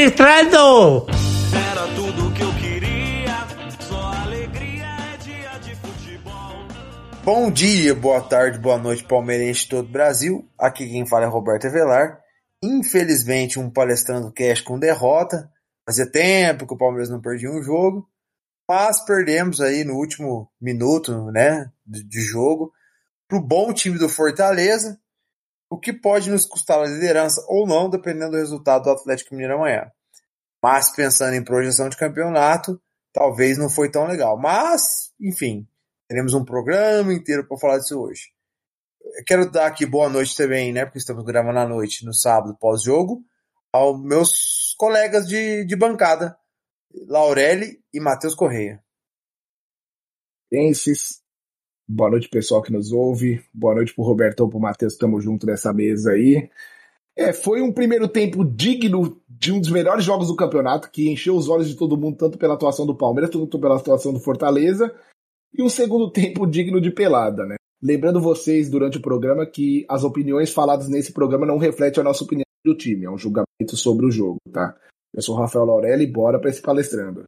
palestrando! Era tudo que eu queria, só alegria é dia de futebol. Bom dia, boa tarde, boa noite, palmeirense de todo o Brasil. Aqui quem fala é Roberto Avelar. Infelizmente, um palestrando cash com derrota. Fazia tempo que o Palmeiras não perdia um jogo, mas perdemos aí no último minuto, né, de, de jogo pro bom time do Fortaleza, o que pode nos custar a liderança ou não, dependendo do resultado do Atlético Mineiro amanhã. Mas pensando em projeção de campeonato, talvez não foi tão legal. Mas, enfim, teremos um programa inteiro para falar disso hoje. Eu quero dar aqui boa noite também, né? Porque estamos gravando à noite, no sábado, pós-jogo, aos meus colegas de, de bancada, Laurelli e Matheus Correia. Penses. Boa noite, pessoal que nos ouve. Boa noite pro Robertão, pro Matheus, estamos junto nessa mesa aí. É, foi um primeiro tempo digno de um dos melhores jogos do campeonato, que encheu os olhos de todo mundo, tanto pela atuação do Palmeiras, quanto pela atuação do Fortaleza. E um segundo tempo digno de pelada, né? Lembrando vocês durante o programa que as opiniões faladas nesse programa não refletem a nossa opinião do time, é um julgamento sobre o jogo, tá? Eu sou o Rafael Laurelli bora pra esse palestrando.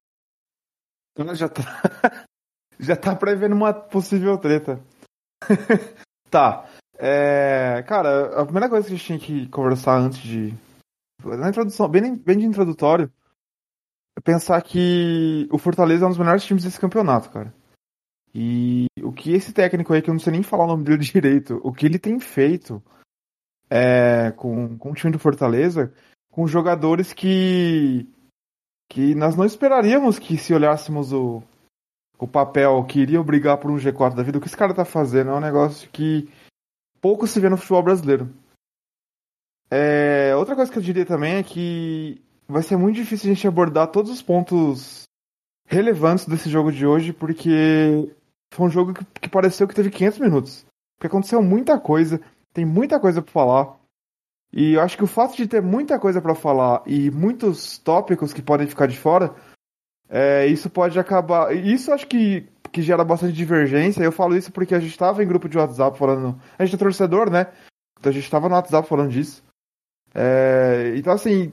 Ela já tá. já tá prevendo uma possível treta. tá. É, cara, a primeira coisa que a gente tinha que conversar antes de. Na introdução, bem, bem de introdutório, é pensar que o Fortaleza é um dos melhores times desse campeonato, cara. E o que esse técnico aí, que eu não sei nem falar o nome dele direito, o que ele tem feito é, com, com o time do Fortaleza, com jogadores que que nós não esperaríamos que se olhássemos o, o papel que iria brigar por um G4 da vida, o que esse cara tá fazendo é um negócio que pouco se vê no futebol brasileiro. É, outra coisa que eu diria também é que vai ser muito difícil a gente abordar todos os pontos relevantes desse jogo de hoje, porque foi um jogo que, que pareceu que teve 500 minutos. Porque aconteceu muita coisa, tem muita coisa para falar. E eu acho que o fato de ter muita coisa para falar e muitos tópicos que podem ficar de fora, é, isso pode acabar. Isso acho que, que gera bastante divergência. Eu falo isso porque a gente estava em grupo de WhatsApp falando. A gente é torcedor, né? Então a gente estava no WhatsApp falando disso. É, então, assim,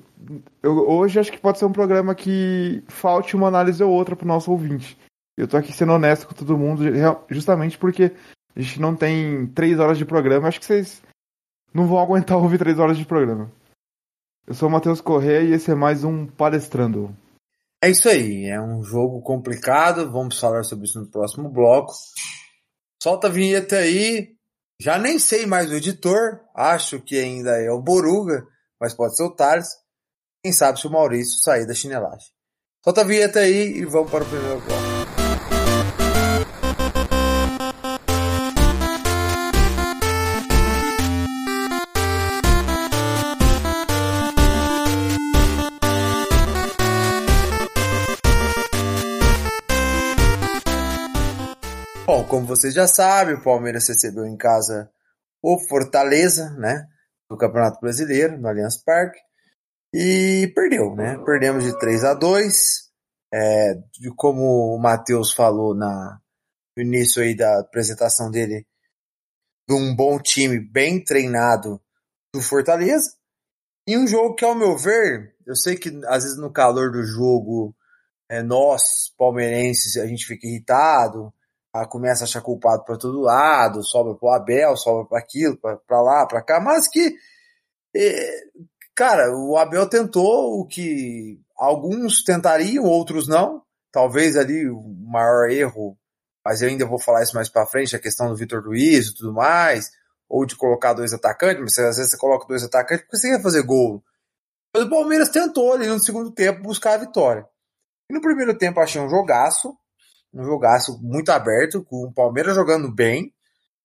eu, hoje acho que pode ser um programa que falte uma análise ou outra pro nosso ouvinte. Eu tô aqui sendo honesto com todo mundo, justamente porque a gente não tem três horas de programa. Acho que vocês não vão aguentar ouvir três horas de programa. Eu sou o Matheus Correia e esse é mais um Palestrando. É isso aí, é um jogo complicado, vamos falar sobre isso no próximo bloco. Solta a vinheta aí. Já nem sei mais o editor, acho que ainda é o Boruga, mas pode ser o Thales. Quem sabe se o Maurício sair da chinelagem. Solta a vinheta aí e vamos para o primeiro bloco. Vocês já sabem, o Palmeiras recebeu em casa o Fortaleza, né? Do Campeonato Brasileiro, no Allianz Parque. E perdeu, né? Perdemos de 3 a 2 é, de como o Matheus falou na, no início aí da apresentação dele, de um bom time bem treinado do Fortaleza. E um jogo que, ao meu ver, eu sei que às vezes no calor do jogo, é, nós, palmeirenses, a gente fica irritado, começa a achar culpado para todo lado, sobra pro Abel, sobra para aquilo, para lá, para cá, mas que, é, cara, o Abel tentou o que alguns tentariam, outros não. Talvez ali o maior erro, mas eu ainda vou falar isso mais para frente, a questão do Vitor Luiz e tudo mais, ou de colocar dois atacantes, mas às vezes você coloca dois atacantes porque você quer fazer gol. Mas o Palmeiras tentou ali no segundo tempo buscar a vitória. E no primeiro tempo achei um jogaço, um jogaço muito aberto, com o Palmeiras jogando bem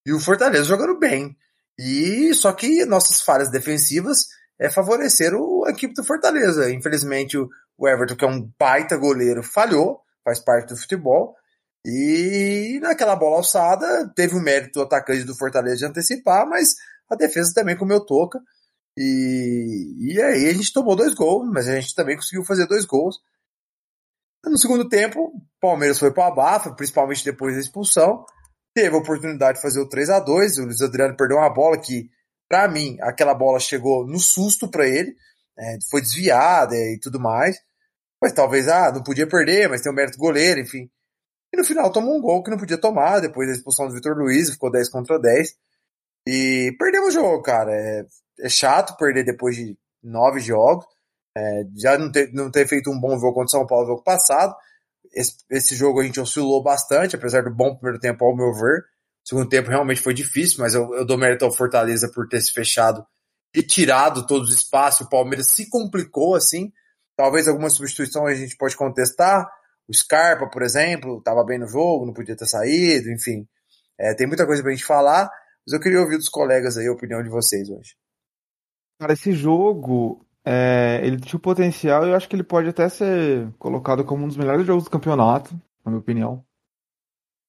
e o Fortaleza jogando bem. E só que nossas falhas defensivas é favoreceram a equipe do Fortaleza. Infelizmente o, o Everton, que é um baita goleiro, falhou, faz parte do futebol. E naquela bola alçada teve o mérito do atacante do Fortaleza de antecipar, mas a defesa também comeu toca. E, e aí a gente tomou dois gols, mas a gente também conseguiu fazer dois gols. No segundo tempo, o Palmeiras foi para a bafa, principalmente depois da expulsão. Teve a oportunidade de fazer o 3 a 2 O Luiz Adriano perdeu uma bola que, para mim, aquela bola chegou no susto para ele. é, foi desviada e tudo mais. Mas talvez, ah, não podia perder, mas tem o mérito goleiro, enfim. E no final tomou um gol que não podia tomar, depois da expulsão do Vitor Luiz, ficou 10 contra 10. E perdemos o jogo, cara. É, é chato perder depois de nove jogos. É, já não ter, não ter feito um bom jogo contra o São Paulo no jogo passado. Esse, esse, jogo a gente oscilou bastante, apesar do bom primeiro tempo, ao meu ver. O segundo tempo realmente foi difícil, mas eu, eu dou mérito ao Fortaleza por ter se fechado e tirado todos os espaços. O Palmeiras se complicou assim. Talvez algumas substituições a gente pode contestar. O Scarpa, por exemplo, estava bem no jogo, não podia ter saído, enfim. É, tem muita coisa pra gente falar, mas eu queria ouvir dos colegas aí a opinião de vocês hoje. Cara, esse jogo, é, ele tinha o potencial e eu acho que ele pode até ser colocado como um dos melhores jogos do campeonato, na minha opinião.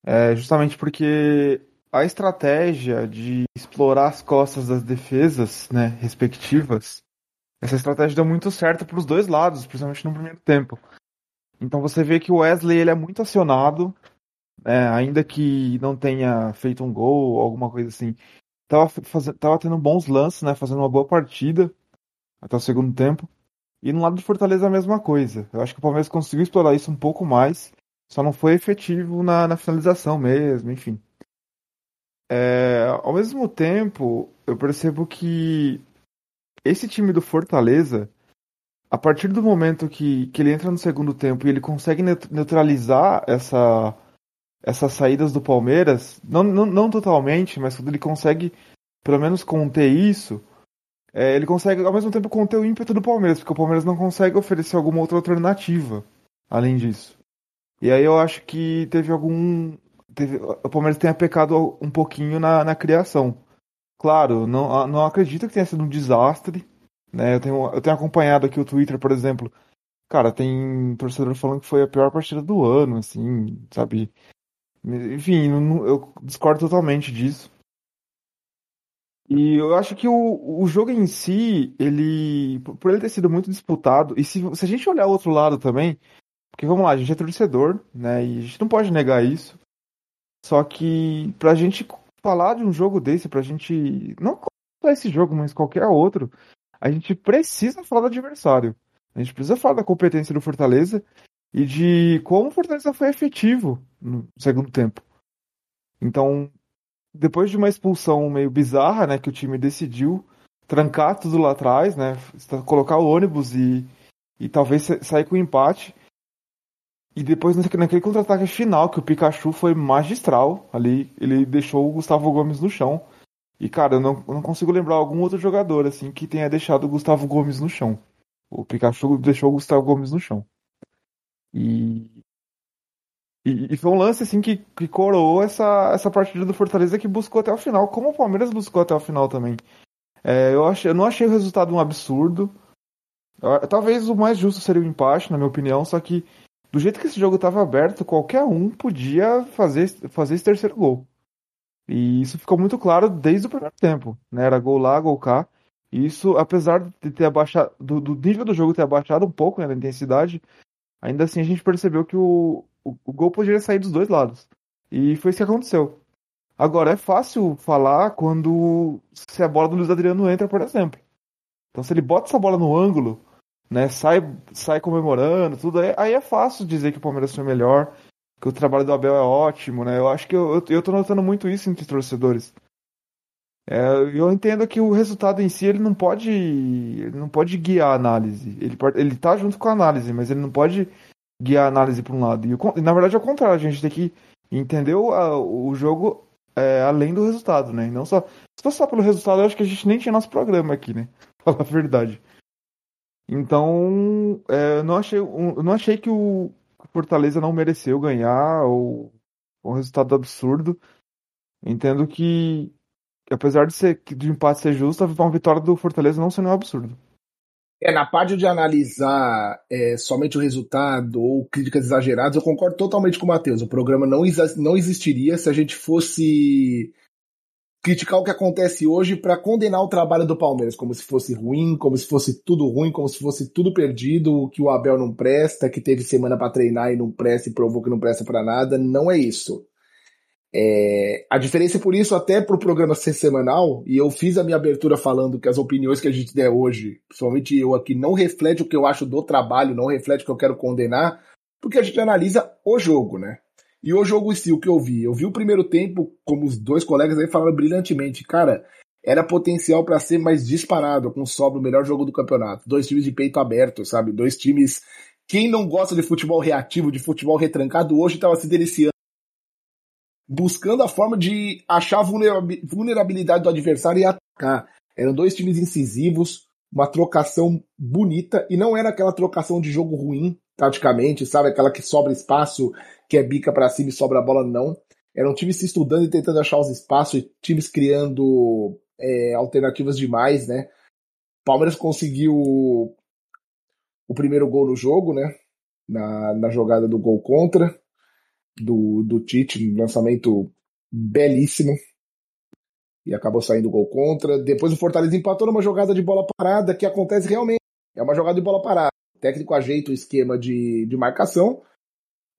É, justamente porque a estratégia de explorar as costas das defesas né, respectivas, essa estratégia deu muito certo para os dois lados, principalmente no primeiro tempo. Então você vê que o Wesley ele é muito acionado, é, ainda que não tenha feito um gol ou alguma coisa assim. Tava, faz... tava tendo bons lances, né, fazendo uma boa partida até o segundo tempo. E no lado do Fortaleza a mesma coisa. Eu acho que o Palmeiras conseguiu explorar isso um pouco mais, só não foi efetivo na, na finalização mesmo, enfim. É, ao mesmo tempo, eu percebo que esse time do Fortaleza, a partir do momento que, que ele entra no segundo tempo e ele consegue neutralizar essa, essas saídas do Palmeiras, não, não, não totalmente, mas quando ele consegue pelo menos conter isso, é, ele consegue ao mesmo tempo conter o ímpeto do Palmeiras, porque o Palmeiras não consegue oferecer alguma outra alternativa além disso. E aí eu acho que teve algum. Teve, o Palmeiras tenha pecado um pouquinho na, na criação. Claro, não, não acredito que tenha sido um desastre. Né? Eu, tenho, eu tenho acompanhado aqui o Twitter, por exemplo. Cara, tem torcedor falando que foi a pior partida do ano, assim, sabe? Enfim, eu discordo totalmente disso. E eu acho que o, o jogo em si, ele. Por ele ter sido muito disputado, e se, se a gente olhar o outro lado também, porque vamos lá, a gente é torcedor, né? E a gente não pode negar isso. Só que pra gente falar de um jogo desse, pra gente. Não só esse jogo, mas qualquer outro, a gente precisa falar do adversário. A gente precisa falar da competência do Fortaleza e de como o Fortaleza foi efetivo no segundo tempo. Então, depois de uma expulsão meio bizarra, né, que o time decidiu trancar tudo lá atrás, né, colocar o ônibus e, e talvez sair com empate. E depois naquele contra-ataque final, que o Pikachu foi magistral ali, ele deixou o Gustavo Gomes no chão. E cara, eu não, eu não consigo lembrar algum outro jogador assim que tenha deixado o Gustavo Gomes no chão. O Pikachu deixou o Gustavo Gomes no chão. E e, e, foi um lance assim que, que coroou essa, essa partida do Fortaleza que buscou até o final, como o Palmeiras buscou até o final também. É, eu, achei, eu não achei o resultado um absurdo. Talvez o mais justo seria o empate, na minha opinião, só que do jeito que esse jogo estava aberto, qualquer um podia fazer, fazer esse terceiro gol. E isso ficou muito claro desde o primeiro tempo. Né? Era gol lá, gol cá. E isso, apesar de ter abaixado, do, do nível do jogo ter abaixado um pouco né, na intensidade, ainda assim a gente percebeu que o, o, o gol poderia sair dos dois lados. E foi isso que aconteceu. Agora, é fácil falar quando se a bola do Luiz Adriano entra, por exemplo. Então, se ele bota essa bola no ângulo, né, sai, sai comemorando, tudo, aí, aí é fácil dizer que o Palmeiras foi melhor, que o trabalho do Abel é ótimo, né? Eu acho que eu, eu, eu tô notando muito isso entre os torcedores. É, eu entendo que o resultado em si ele não pode ele não pode guiar a análise. Ele, ele tá junto com a análise, mas ele não pode guiar a análise para um lado. E, na verdade é o contrário, a gente tem que entender o, a, o jogo é, além do resultado, né? Não só, se fosse só pelo resultado, eu acho que a gente nem tinha nosso programa aqui, né? Falar a verdade. Então, é, eu não achei, eu não achei que o Fortaleza não mereceu ganhar ou um resultado absurdo. Entendo que, apesar de ser de empate ser justo, uma vitória do Fortaleza não seria um absurdo. É, na parte de analisar é, somente o resultado ou críticas exageradas, eu concordo totalmente com o Matheus. O programa não, não existiria se a gente fosse criticar o que acontece hoje para condenar o trabalho do Palmeiras, como se fosse ruim, como se fosse tudo ruim, como se fosse tudo perdido, que o Abel não presta, que teve semana para treinar e não presta e provou que não presta para nada. Não é isso. É, a diferença é por isso, até para o programa ser semanal, e eu fiz a minha abertura falando que as opiniões que a gente der hoje, principalmente eu aqui, não reflete o que eu acho do trabalho, não reflete o que eu quero condenar, porque a gente analisa o jogo, né? E o jogo em si, o que eu vi? Eu vi o primeiro tempo, como os dois colegas aí falaram brilhantemente, cara, era potencial para ser mais disparado, com sobra o melhor jogo do campeonato. Dois times de peito aberto, sabe? Dois times. Quem não gosta de futebol reativo, de futebol retrancado, hoje estava se deliciando. Buscando a forma de achar a vulnerabilidade do adversário e atacar. Eram dois times incisivos, uma trocação bonita, e não era aquela trocação de jogo ruim, taticamente, sabe? Aquela que sobra espaço, que é bica para cima e sobra a bola, não. Eram times se estudando e tentando achar os espaços, times criando é, alternativas demais, né? Palmeiras conseguiu o primeiro gol no jogo, né? Na, na jogada do gol contra, do, do Tite, um lançamento belíssimo. E acabou saindo gol contra. Depois o Fortaleza empatou numa jogada de bola parada, que acontece realmente. É uma jogada de bola parada. O técnico ajeita o esquema de, de marcação.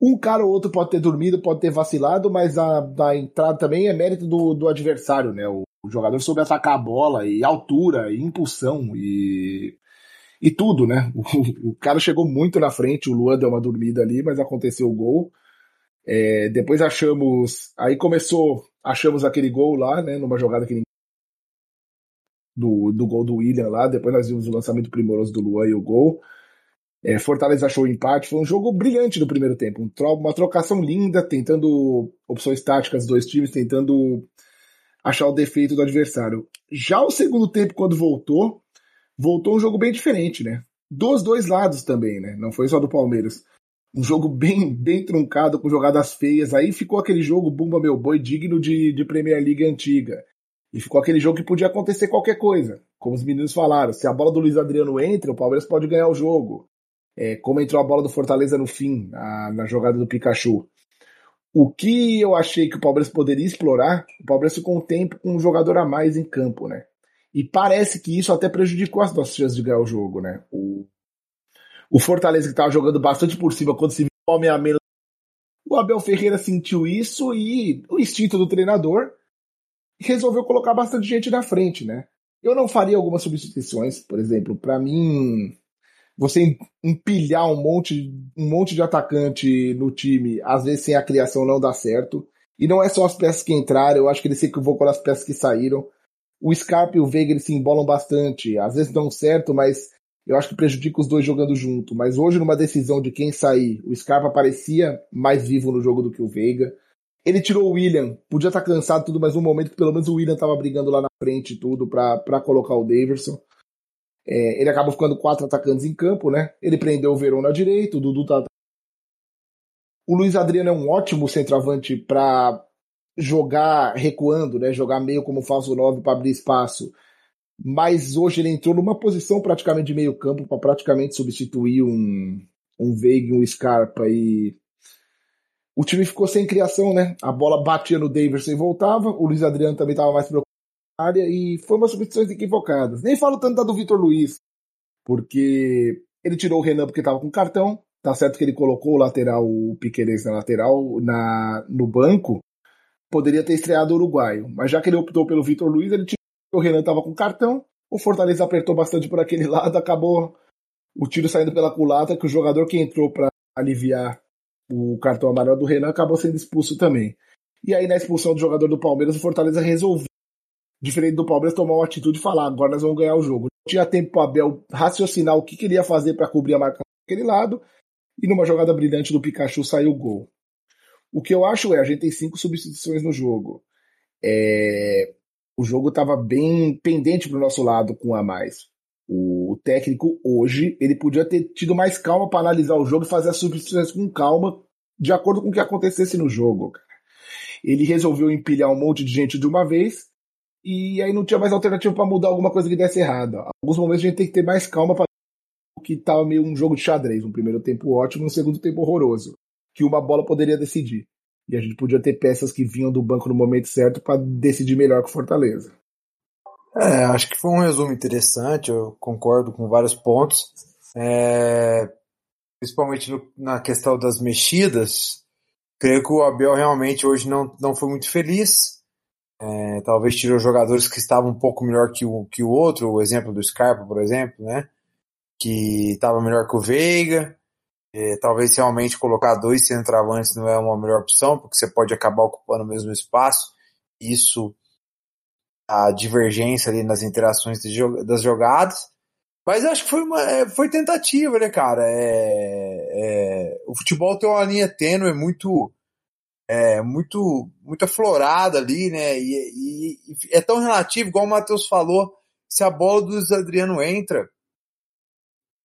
Um cara ou outro pode ter dormido, pode ter vacilado, mas a, a entrada também é mérito do, do adversário, né? O, o jogador soube atacar a bola, e altura, e impulsão, e, e tudo, né? O, o, cara chegou muito na frente, o Luan deu uma dormida ali, mas aconteceu o gol. É, depois achamos. Aí começou. Achamos aquele gol lá, né? Numa jogada que do, do gol do William lá. Depois nós vimos o lançamento primoroso do Luan e o gol. É, Fortaleza achou o empate. Foi um jogo brilhante no primeiro tempo. Um tro uma trocação linda, tentando opções táticas, dois times tentando achar o defeito do adversário. Já o segundo tempo, quando voltou, voltou um jogo bem diferente, né? Dos dois lados também, né? Não foi só do Palmeiras. Um jogo bem, bem truncado, com jogadas feias. Aí ficou aquele jogo, Bumba Meu Boi, digno de, de Premier League antiga. E ficou aquele jogo que podia acontecer qualquer coisa. Como os meninos falaram, se a bola do Luiz Adriano entra, o Palmeiras pode ganhar o jogo. É, como entrou a bola do Fortaleza no fim, na, na jogada do Pikachu. O que eu achei que o Palmeiras poderia explorar, o Palmeiras ficou um tempo com um jogador a mais em campo, né? E parece que isso até prejudicou as nossas chances de ganhar o jogo, né? O, o Fortaleza que estava jogando bastante por cima quando se viu homem a menos. O Abel Ferreira sentiu isso e o instinto do treinador resolveu colocar bastante gente na frente, né? Eu não faria algumas substituições, por exemplo, para mim você empilhar um monte, um monte de atacante no time, às vezes sem a criação não dá certo. E não é só as peças que entraram, eu acho que ele se equivocou nas peças que saíram. O Scarpa e o Veiga eles se embolam bastante, às vezes dão certo, mas eu acho que prejudica os dois jogando junto. Mas hoje, numa decisão de quem sair, o Scarpa parecia mais vivo no jogo do que o Veiga. Ele tirou o William, podia estar cansado tudo, mas no momento que pelo menos o William estava brigando lá na frente e tudo para colocar o Davidson. É, ele acabou ficando quatro atacantes em campo, né? Ele prendeu o Verão na direita, o Dudu tá. O Luiz Adriano é um ótimo centroavante para jogar recuando, né? Jogar meio como falso 9 para abrir espaço. Mas hoje ele entrou numa posição praticamente de meio campo para praticamente substituir um, um Veiga um Scarpa e o time ficou sem criação, né? A bola batia no Davidson e voltava. O Luiz Adriano também estava mais preocupado área e foi umas substituições equivocadas. Nem falo tanto da do Vitor Luiz, porque ele tirou o Renan porque estava com cartão. Tá certo que ele colocou o lateral, o Piqueires na lateral, na, no banco. Poderia ter estreado o uruguaio. Mas já que ele optou pelo Vitor Luiz, ele tirou o Renan estava com cartão. O Fortaleza apertou bastante por aquele lado, acabou o tiro saindo pela culata, que o jogador que entrou para aliviar o cartão amarelo do Renan acabou sendo expulso também. E aí, na expulsão do jogador do Palmeiras, o Fortaleza resolveu diferente do Palmeiras, tomar uma atitude e falar: agora nós vamos ganhar o jogo. Não tinha tempo para Abel raciocinar o que queria fazer para cobrir a marca daquele lado, e numa jogada brilhante do Pikachu saiu o gol. O que eu acho é: a gente tem cinco substituições no jogo. É... O jogo estava bem pendente para o nosso lado com a mais. O técnico hoje ele podia ter tido mais calma para analisar o jogo e fazer as substituições com calma, de acordo com o que acontecesse no jogo. Ele resolveu empilhar um monte de gente de uma vez e aí não tinha mais alternativa para mudar alguma coisa que desse errado. Alguns momentos a gente tem que ter mais calma para que tava meio um jogo de xadrez, um primeiro tempo ótimo, um segundo tempo horroroso, que uma bola poderia decidir. E a gente podia ter peças que vinham do banco no momento certo para decidir melhor o Fortaleza. É, acho que foi um resumo interessante, eu concordo com vários pontos. É, principalmente no, na questão das mexidas, Creio que o Abel realmente hoje não, não foi muito feliz. É, talvez tirou jogadores que estavam um pouco melhor que o, que o outro, o exemplo do Scarpa, por exemplo, né? Que estava melhor que o Veiga. É, talvez realmente colocar dois centroavantes não é uma melhor opção, porque você pode acabar ocupando o mesmo espaço. Isso, a divergência ali nas interações das jogadas. Mas acho que foi uma é, foi tentativa, né, cara? É, é, o futebol tem uma linha tênue, muito é, muito muito aflorada ali, né? E, e, e é tão relativo, igual o Matheus falou, se a bola do Adriano entra,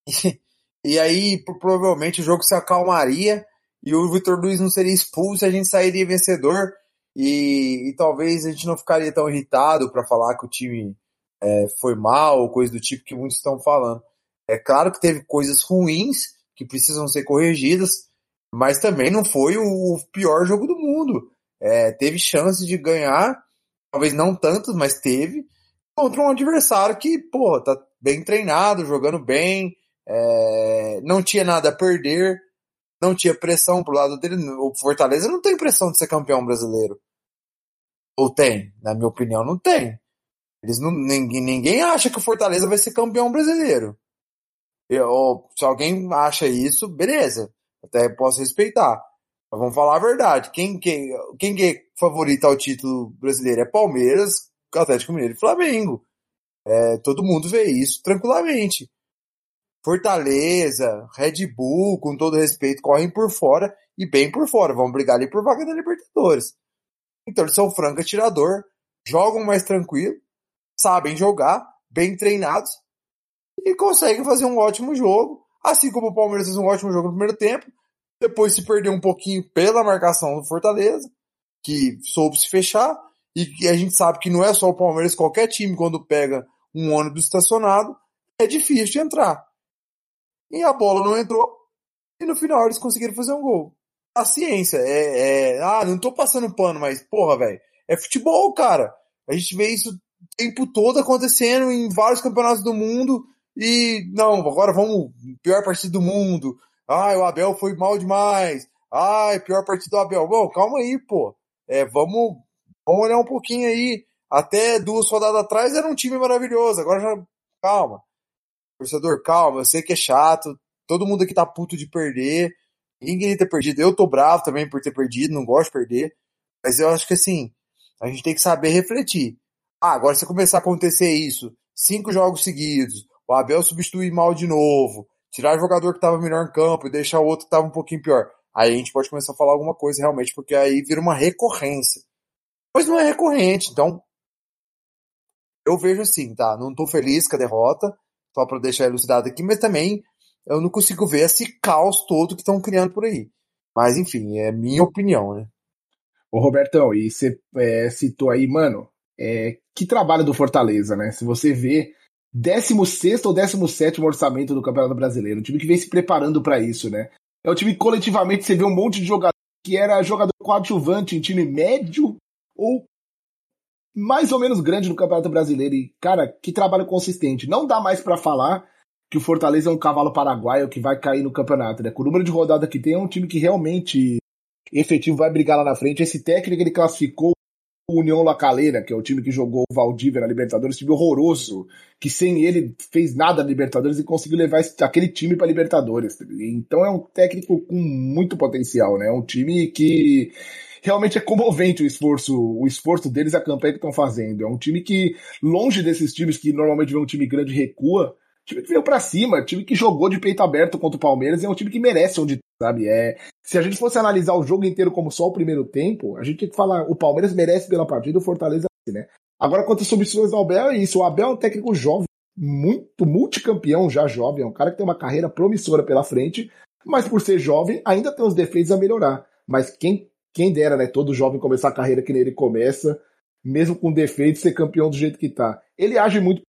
e, aí provavelmente o jogo se acalmaria e o Vitor Luiz não seria expulso, a gente sairia vencedor e, e talvez a gente não ficaria tão irritado para falar que o time é, foi mal ou coisa do tipo que muitos estão falando. É claro que teve coisas ruins que precisam ser corrigidas, mas também não foi o pior jogo do mundo. É, teve chance de ganhar, talvez não tantas, mas teve, contra um adversário que, pô, tá bem treinado, jogando bem, é, não tinha nada a perder, não tinha pressão pro lado dele. O Fortaleza não tem pressão de ser campeão brasileiro. Ou tem? Na minha opinião, não tem. Eles não, ninguém, ninguém acha que o Fortaleza vai ser campeão brasileiro. Eu, se alguém acha isso, beleza. Até posso respeitar. Mas vamos falar a verdade. Quem, quem, quem é favorito ao título brasileiro é Palmeiras, Atlético Mineiro e Flamengo. É, todo mundo vê isso tranquilamente. Fortaleza, Red Bull, com todo respeito, correm por fora e bem por fora. Vão brigar ali por vaga da Libertadores. Então eles são franco atirador, jogam mais tranquilo, sabem jogar, bem treinados e conseguem fazer um ótimo jogo. Assim como o Palmeiras fez um ótimo jogo no primeiro tempo, depois se perdeu um pouquinho pela marcação do Fortaleza, que soube se fechar, e a gente sabe que não é só o Palmeiras, qualquer time quando pega um ônibus estacionado, é difícil de entrar. E a bola não entrou, e no final eles conseguiram fazer um gol. A ciência é, é ah, não tô passando pano, mas porra, velho, é futebol, cara. A gente vê isso tempo todo acontecendo em vários campeonatos do mundo e não, agora vamos, pior partida do mundo. Ai, o Abel foi mal demais. Ai, pior partida do Abel. Bom, calma aí, pô. É, vamos, vamos olhar um pouquinho aí. Até duas rodadas atrás era um time maravilhoso. Agora já, calma. Torcedor, calma. Eu sei que é chato. Todo mundo aqui tá puto de perder. Ninguém ter perdido. Eu tô bravo também por ter perdido. Não gosto de perder. Mas eu acho que assim, a gente tem que saber refletir. Ah, agora se começar a acontecer isso, cinco jogos seguidos, o Abel substituir mal de novo, tirar o jogador que estava melhor em campo e deixar o outro que estava um pouquinho pior. Aí a gente pode começar a falar alguma coisa realmente, porque aí vira uma recorrência. Mas não é recorrente, então eu vejo assim, tá? Não tô feliz com a derrota, só para deixar elucidado aqui, mas também eu não consigo ver esse caos todo que estão criando por aí. Mas enfim, é minha opinião, né? Ô Robertão, e você é, citou aí, mano, é, que trabalho do Fortaleza, né? Se você vê 16 ou 17 orçamento do Campeonato Brasileiro, um time que vem se preparando para isso, né? É um time que coletivamente você vê um monte de jogador que era jogador coadjuvante em time médio ou mais ou menos grande no Campeonato Brasileiro. E, cara, que trabalho consistente. Não dá mais para falar que o Fortaleza é um cavalo paraguaio que vai cair no campeonato, né? Com o número de rodada que tem, é um time que realmente efetivo vai brigar lá na frente. Esse técnico ele classificou União La Calera, que é o time que jogou o Valdívia na Libertadores, time horroroso, que sem ele fez nada na Libertadores e conseguiu levar aquele time para Libertadores. Então é um técnico com muito potencial, né? É um time que realmente é comovente o esforço, o esforço deles, a campanha que estão fazendo. É um time que, longe desses times que normalmente vê um time grande recua, time que veio para cima, time que jogou de peito aberto contra o Palmeiras, é um time que merece onde sabe? É, se a gente fosse analisar o jogo inteiro como só o primeiro tempo, a gente tinha que falar, o Palmeiras merece pela partida, o Fortaleza, né? Agora, quanto às substituições do Abel, é isso. O Abel é um técnico jovem, muito multicampeão já jovem, é um cara que tem uma carreira promissora pela frente, mas por ser jovem, ainda tem os defeitos a melhorar. Mas quem, quem dera, né? Todo jovem começar a carreira que nem ele começa, mesmo com defeitos, ser campeão do jeito que tá. Ele age muito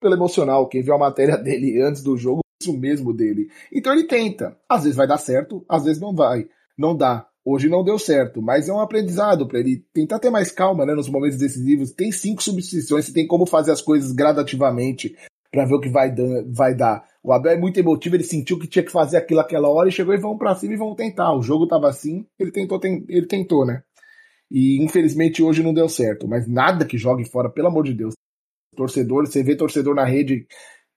pelo emocional. Quem viu a matéria dele antes do jogo, isso mesmo dele. Então ele tenta. Às vezes vai dar certo, às vezes não vai. Não dá. Hoje não deu certo, mas é um aprendizado para ele tentar ter mais calma né, nos momentos decisivos. Tem cinco substituições, tem como fazer as coisas gradativamente para ver o que vai, vai dar. O Abel é muito emotivo, ele sentiu que tinha que fazer aquilo aquela hora e chegou e vão pra cima e vão tentar. O jogo tava assim, ele tentou, tem- ele tentou, né? E infelizmente hoje não deu certo, mas nada que jogue fora, pelo amor de Deus. Torcedor, você vê torcedor na rede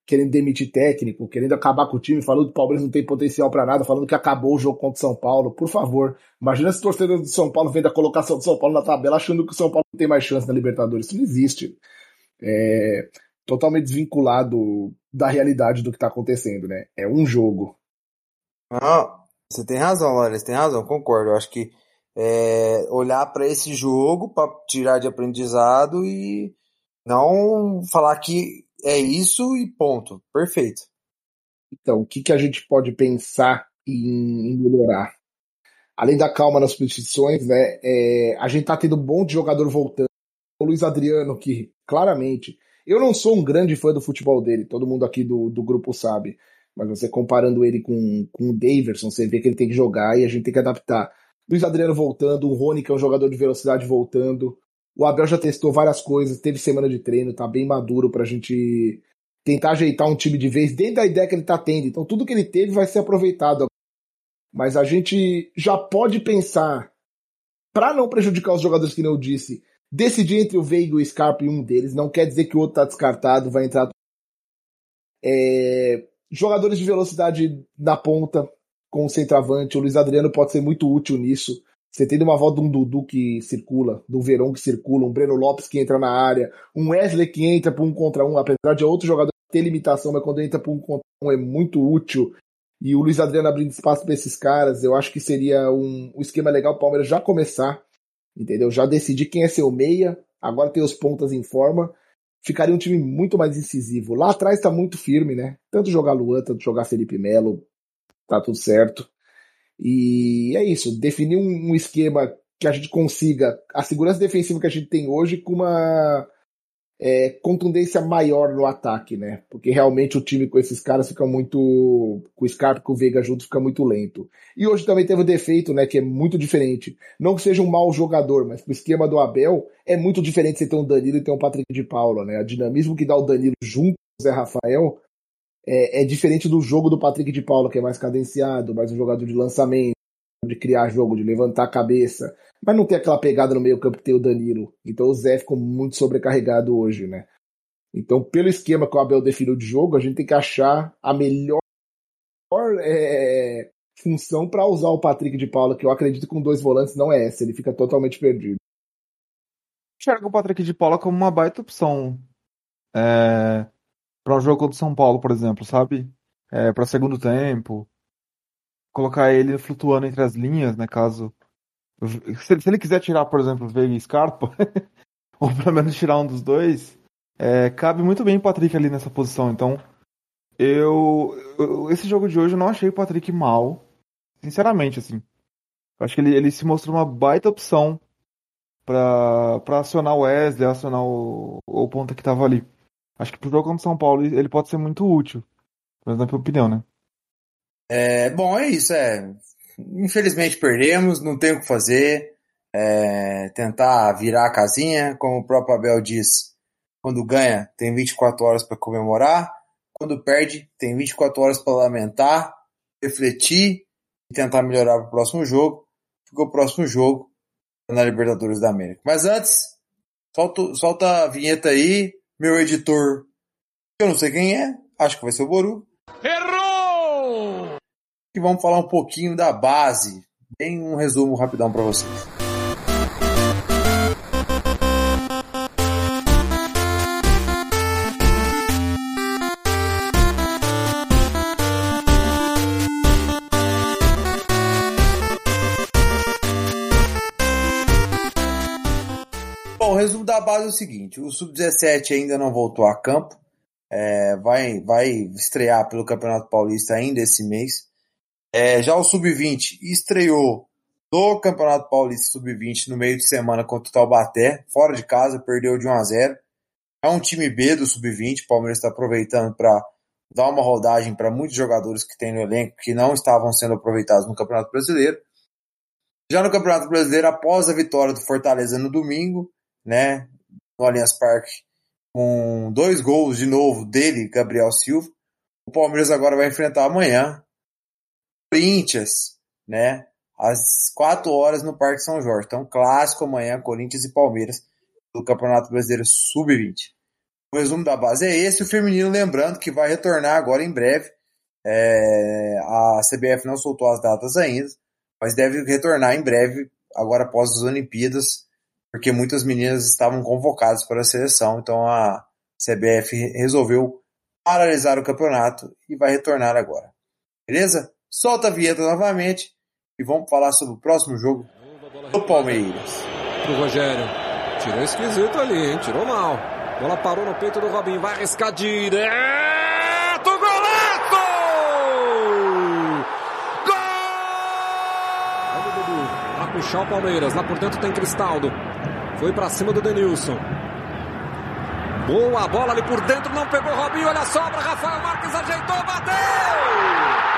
querendo demitir técnico, querendo acabar com o time, falando que o Palmeiras não tem potencial pra nada, falando que acabou o jogo contra o São Paulo. Por favor, imagina se torcedor do São Paulo vendo a colocação do São Paulo na tabela achando que o São Paulo não tem mais chance na Libertadores. Isso não existe. É totalmente desvinculado da realidade do que tá acontecendo, né? É um jogo. Não, você tem razão, Lourenço, tem razão, concordo. Eu acho que é, olhar para esse jogo para tirar de aprendizado e não falar que é isso e ponto. Perfeito. Então, o que, que a gente pode pensar em, melhorar? Além da calma nas substituições, né? é, a gente tá tendo um bom de jogador voltando. O Luiz Adriano, que claramente. Eu não sou um grande fã do futebol dele, todo mundo aqui do, do grupo sabe. Mas você comparando ele com, com o Daverson, você vê que ele tem que jogar e a gente tem que adaptar. Luiz Adriano voltando, o Rony, que é um jogador de velocidade, voltando. O Abel já testou várias coisas, teve semana de treino, tá bem maduro pra gente tentar ajeitar um time de vez dentro da ideia que ele tá tendo. Então tudo que ele teve vai ser aproveitado. Mas a gente já pode pensar, pra não prejudicar os jogadores que eu disse, decidir entre o Veiga e o Scarpa e um deles. Não quer dizer que o outro tá descartado, vai entrar. É, jogadores de velocidade na ponta, com o centroavante. O Luiz Adriano pode ser muito útil nisso. Você tem uma volta de um Dudu que circula, do Verão que circula, um Breno Lopes que entra na área, um Wesley que entra para um contra um, apesar de outro jogador ter limitação, mas quando entra para um contra um é muito útil. E o Luiz Adriano abrindo espaço para esses caras, eu acho que seria um, um esquema legal o Palmeiras já começar, entendeu? Já decidir quem é seu meia, agora tem os pontas em forma, ficaria um time muito mais incisivo. Lá atrás tá muito firme, né? Tanto jogar Luan, tanto jogar Felipe Melo, tá tudo certo. E é isso, definir um esquema que a gente consiga a segurança defensiva que a gente tem hoje com uma é, contundência maior no ataque, né? Porque realmente o time com esses caras fica muito. Com o Scarpa e com o Veiga junto fica muito lento. E hoje também teve o defeito, né? Que é muito diferente. Não que seja um mau jogador, mas o esquema do Abel é muito diferente você ter um Danilo e ter um Patrick de Paula, né? O dinamismo que dá o Danilo junto com o Zé Rafael é, é diferente do jogo do Patrick de Paula, que é mais cadenciado, mais um jogador de lançamento, de criar jogo, de levantar a cabeça. Mas não tem aquela pegada no meio campo que tem o Danilo. Então o Zé ficou muito sobrecarregado hoje, né? Então, pelo esquema que o Abel definiu de jogo, a gente tem que achar a melhor é, função para usar o Patrick de Paula, que eu acredito que com dois volantes não é essa, ele fica totalmente perdido. Enxerga o Patrick de Paula como uma baita opção é, para o jogo contra o São Paulo, por exemplo, sabe? É, para segundo tempo. Colocar ele flutuando entre as linhas, né? Caso. Se, se ele quiser tirar, por exemplo, Veiga e Scarpa, ou pelo menos tirar um dos dois, é, cabe muito bem o Patrick ali nessa posição. Então, eu, eu- Esse jogo de hoje eu não achei o Patrick mal. Sinceramente, assim. Eu acho que ele, ele se mostrou uma baita opção pra, pra acionar o Wesley, acionar o, o ponta que tava ali. Acho que pro jogo contra o São Paulo ele pode ser muito útil. Pelo menos na minha opinião, né? É, bom, é isso, é. Infelizmente perdemos, não tem o que fazer. É, tentar virar a casinha, como o próprio Abel diz, quando ganha tem 24 horas para comemorar, quando perde tem 24 horas para lamentar, refletir e tentar melhorar para o próximo jogo, porque o próximo jogo na Libertadores da América. Mas antes, solta, solta a vinheta aí, meu editor, eu não sei quem é, acho que vai ser o Boru, Errou! E vamos falar um pouquinho da base. Bem um resumo rapidão para vocês. Bom, o resumo da base é o seguinte: o Sub-17 ainda não voltou a campo, é, vai, vai estrear pelo Campeonato Paulista ainda esse mês. É, já o Sub-20 estreou no Campeonato Paulista Sub-20 no meio de semana contra o Taubaté, fora de casa, perdeu de 1 a 0. É um time B do Sub-20, o Palmeiras está aproveitando para dar uma rodagem para muitos jogadores que tem no elenco que não estavam sendo aproveitados no Campeonato Brasileiro. Já no Campeonato Brasileiro, após a vitória do Fortaleza no domingo, né, no Allianz Parque, com dois gols de novo dele, Gabriel Silva. O Palmeiras agora vai enfrentar amanhã Corinthians, né? Às 4 horas no Parque São Jorge. Então, clássico amanhã, Corinthians e Palmeiras do Campeonato Brasileiro Sub-20. O resumo da base é esse. O feminino, lembrando que vai retornar agora em breve. É, a CBF não soltou as datas ainda, mas deve retornar em breve, agora após as Olimpíadas, porque muitas meninas estavam convocadas para a seleção. Então a CBF resolveu paralisar o campeonato e vai retornar agora. Beleza? Solta a vinheta novamente e vamos falar sobre o próximo jogo do Palmeiras. Pro Rogério. Tirou esquisito ali, hein? Tirou mal. Bola parou no peito do Robinho. Vai arriscar direto. Golaço! Gol! Pra puxar o Palmeiras. Lá por dentro tem Cristaldo. Foi pra cima do Denilson. Boa bola ali por dentro. Não pegou o Robinho. Olha a sobra. Rafael Marques ajeitou. Bateu!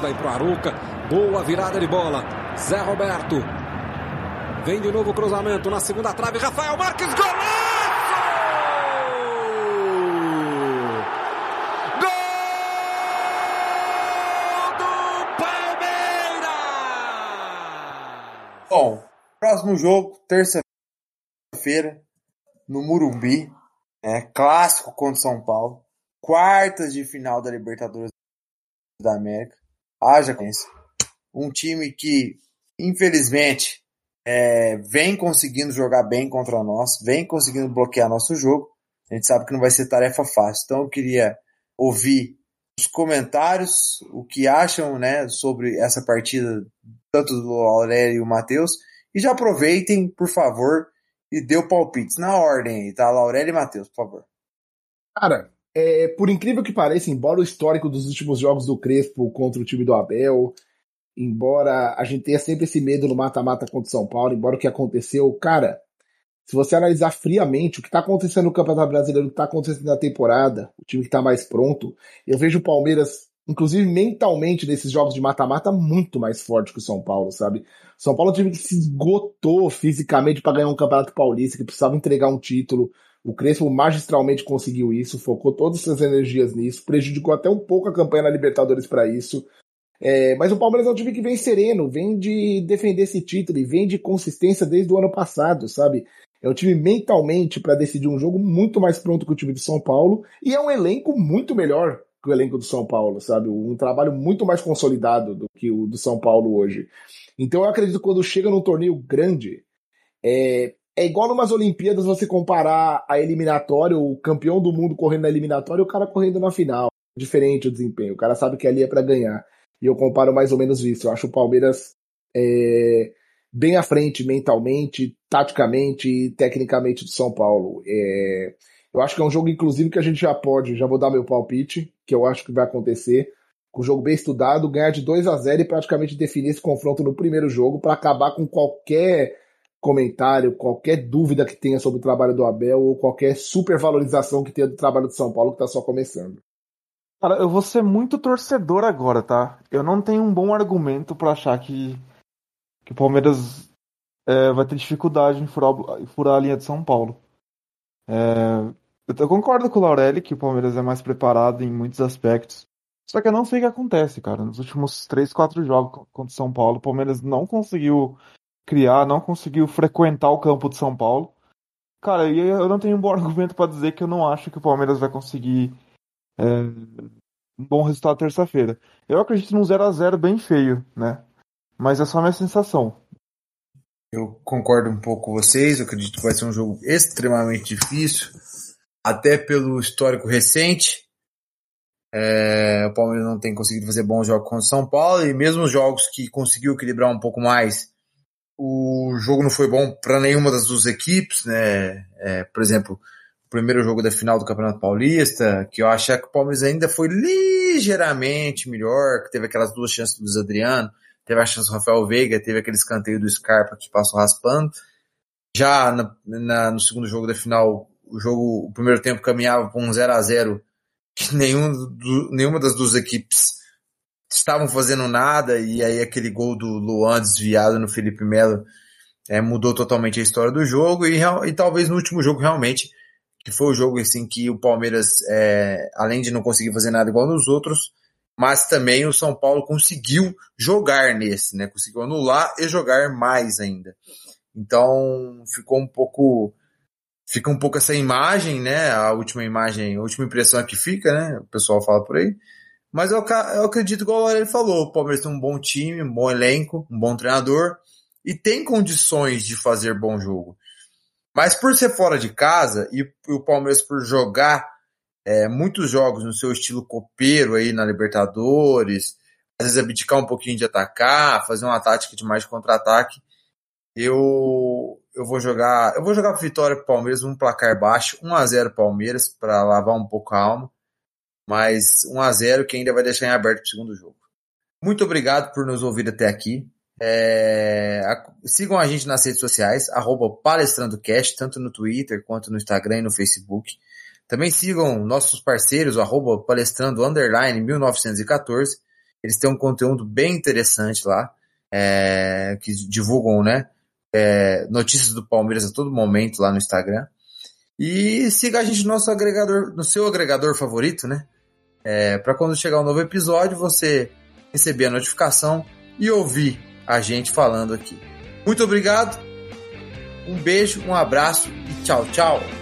Marcos daí pro Aruca. Boa virada de bola. Zé Roberto. Vem de novo o cruzamento na segunda trave. Rafael Marques, golaço! Bom, próximo jogo, terça-feira, no Murumbi. É, clássico contra São Paulo. Quartas de final da Libertadores da América. Haja. Um time que, infelizmente, é, vem conseguindo jogar bem contra nós, vem conseguindo bloquear nosso jogo. A gente sabe que não vai ser tarefa fácil. Então eu queria ouvir os comentários, o que acham né, sobre essa partida, tanto do Aurélio e o Matheus. E já aproveitem, por favor, e dê o palpite na ordem tá? Aurélio e Matheus, por favor. Cara, é, por incrível que pareça, embora o histórico dos últimos jogos do Crespo contra o time do Abel, embora a gente tenha sempre esse medo no mata-mata contra o São Paulo, embora o que aconteceu, cara, se você analisar friamente o que está acontecendo no Campeonato Brasileiro, o que está acontecendo na temporada, o time que está mais pronto, eu vejo o Palmeiras, inclusive mentalmente, nesses jogos de mata-mata, muito mais forte que o São Paulo, sabe? São Paulo é um time que se esgotou fisicamente para ganhar um Campeonato Paulista, que precisava entregar um título. O Crespo magistralmente conseguiu isso, focou todas as energias nisso, prejudicou até um pouco a campanha na Libertadores para isso. É, mas o Palmeiras é um time que vem sereno, vem de defender esse título e vem de consistência desde o ano passado, sabe? É um time mentalmente para decidir um jogo muito mais pronto que o time do São Paulo e é um elenco muito melhor que o elenco do São Paulo, sabe? Um trabalho muito mais consolidado do que o do São Paulo hoje. Então eu acredito que quando chega num torneio grande, é, é igual numas Olimpíadas você comparar a eliminatória, o campeão do mundo correndo na eliminatória e o cara correndo na final. Diferente o desempenho. O cara sabe que ali é para ganhar. E eu comparo mais ou menos isso. Eu acho o Palmeiras é, bem à frente mentalmente, taticamente e tecnicamente do São Paulo. É, eu acho que é um jogo, inclusive, que a gente já pode, já vou dar meu palpite, que eu acho que vai acontecer. Com o jogo bem estudado, ganhar de 2 a 0 e praticamente definir esse confronto no primeiro jogo para acabar com qualquer comentário, qualquer dúvida que tenha sobre o trabalho do Abel ou qualquer supervalorização que tenha do trabalho do São Paulo que está só começando. Cara, eu vou ser muito torcedor agora, tá? Eu não tenho um bom argumento para achar que, que o Palmeiras é, vai ter dificuldade em furar, furar, a linha de São Paulo. É, eu concordo com o Laurelli que o Palmeiras é mais preparado em muitos aspectos. Só que eu não sei o que acontece, cara. Nos últimos 3, 4 jogos contra o São Paulo, o Palmeiras não conseguiu criar, não conseguiu frequentar o campo de São Paulo. Cara, e eu não tenho um bom argumento para dizer que eu não acho que o Palmeiras vai conseguir é, um bom resultado terça-feira. Eu acredito num 0 a 0 bem feio, né? Mas é só minha sensação. Eu concordo um pouco com vocês, eu acredito que vai ser um jogo extremamente difícil, até pelo histórico recente. É, o Palmeiras não tem conseguido fazer bons jogos contra o São Paulo, e mesmo os jogos que conseguiu equilibrar um pouco mais, o jogo não foi bom para nenhuma das duas equipes, né? É, por exemplo, o primeiro jogo da final do Campeonato Paulista, que eu achei que o Palmeiras ainda foi ligeiramente melhor, que teve aquelas duas chances do Luiz Adriano, teve a chance do Rafael Veiga, teve aquele escanteio do Scarpa que passou raspando. Já na, na, no segundo jogo da final, o jogo, o primeiro tempo caminhava para um 0 a 0 que nenhum, do, nenhuma das duas equipes estavam fazendo nada, e aí aquele gol do Luan desviado no Felipe Melo é, mudou totalmente a história do jogo e, e talvez no último jogo realmente, que foi o jogo assim que o Palmeiras, é, além de não conseguir fazer nada igual nos outros, mas também o São Paulo conseguiu jogar nesse, né? Conseguiu anular e jogar mais ainda. Então ficou um pouco fica um pouco essa imagem, né? A última imagem, a última impressão é que fica, né? O pessoal fala por aí. Mas eu, eu acredito, igual ele falou, o Palmeiras tem um bom time, um bom elenco, um bom treinador e tem condições de fazer bom jogo. Mas por ser fora de casa e, e o Palmeiras por jogar é, muitos jogos no seu estilo copeiro aí na Libertadores, às vezes abdicar um pouquinho de atacar, fazer uma tática de mais contra-ataque, eu eu vou jogar, eu vou jogar vitória pro Palmeiras, um placar baixo, 1 a 0 Palmeiras para lavar um pouco a alma, mas 1 a 0 que ainda vai deixar em aberto pro segundo jogo. Muito obrigado por nos ouvir até aqui. É, sigam a gente nas redes sociais, arroba palestrandocast, tanto no Twitter quanto no Instagram e no Facebook. Também sigam nossos parceiros, arroba palestrando underline 1914. Eles têm um conteúdo bem interessante lá, é, que divulgam, né? é, notícias do Palmeiras a todo momento lá no Instagram. E siga a gente no nosso agregador, no seu agregador favorito, né? É, para quando chegar um novo episódio, você receber a notificação e ouvir a gente falando aqui. Muito obrigado, um beijo, um abraço e tchau, tchau!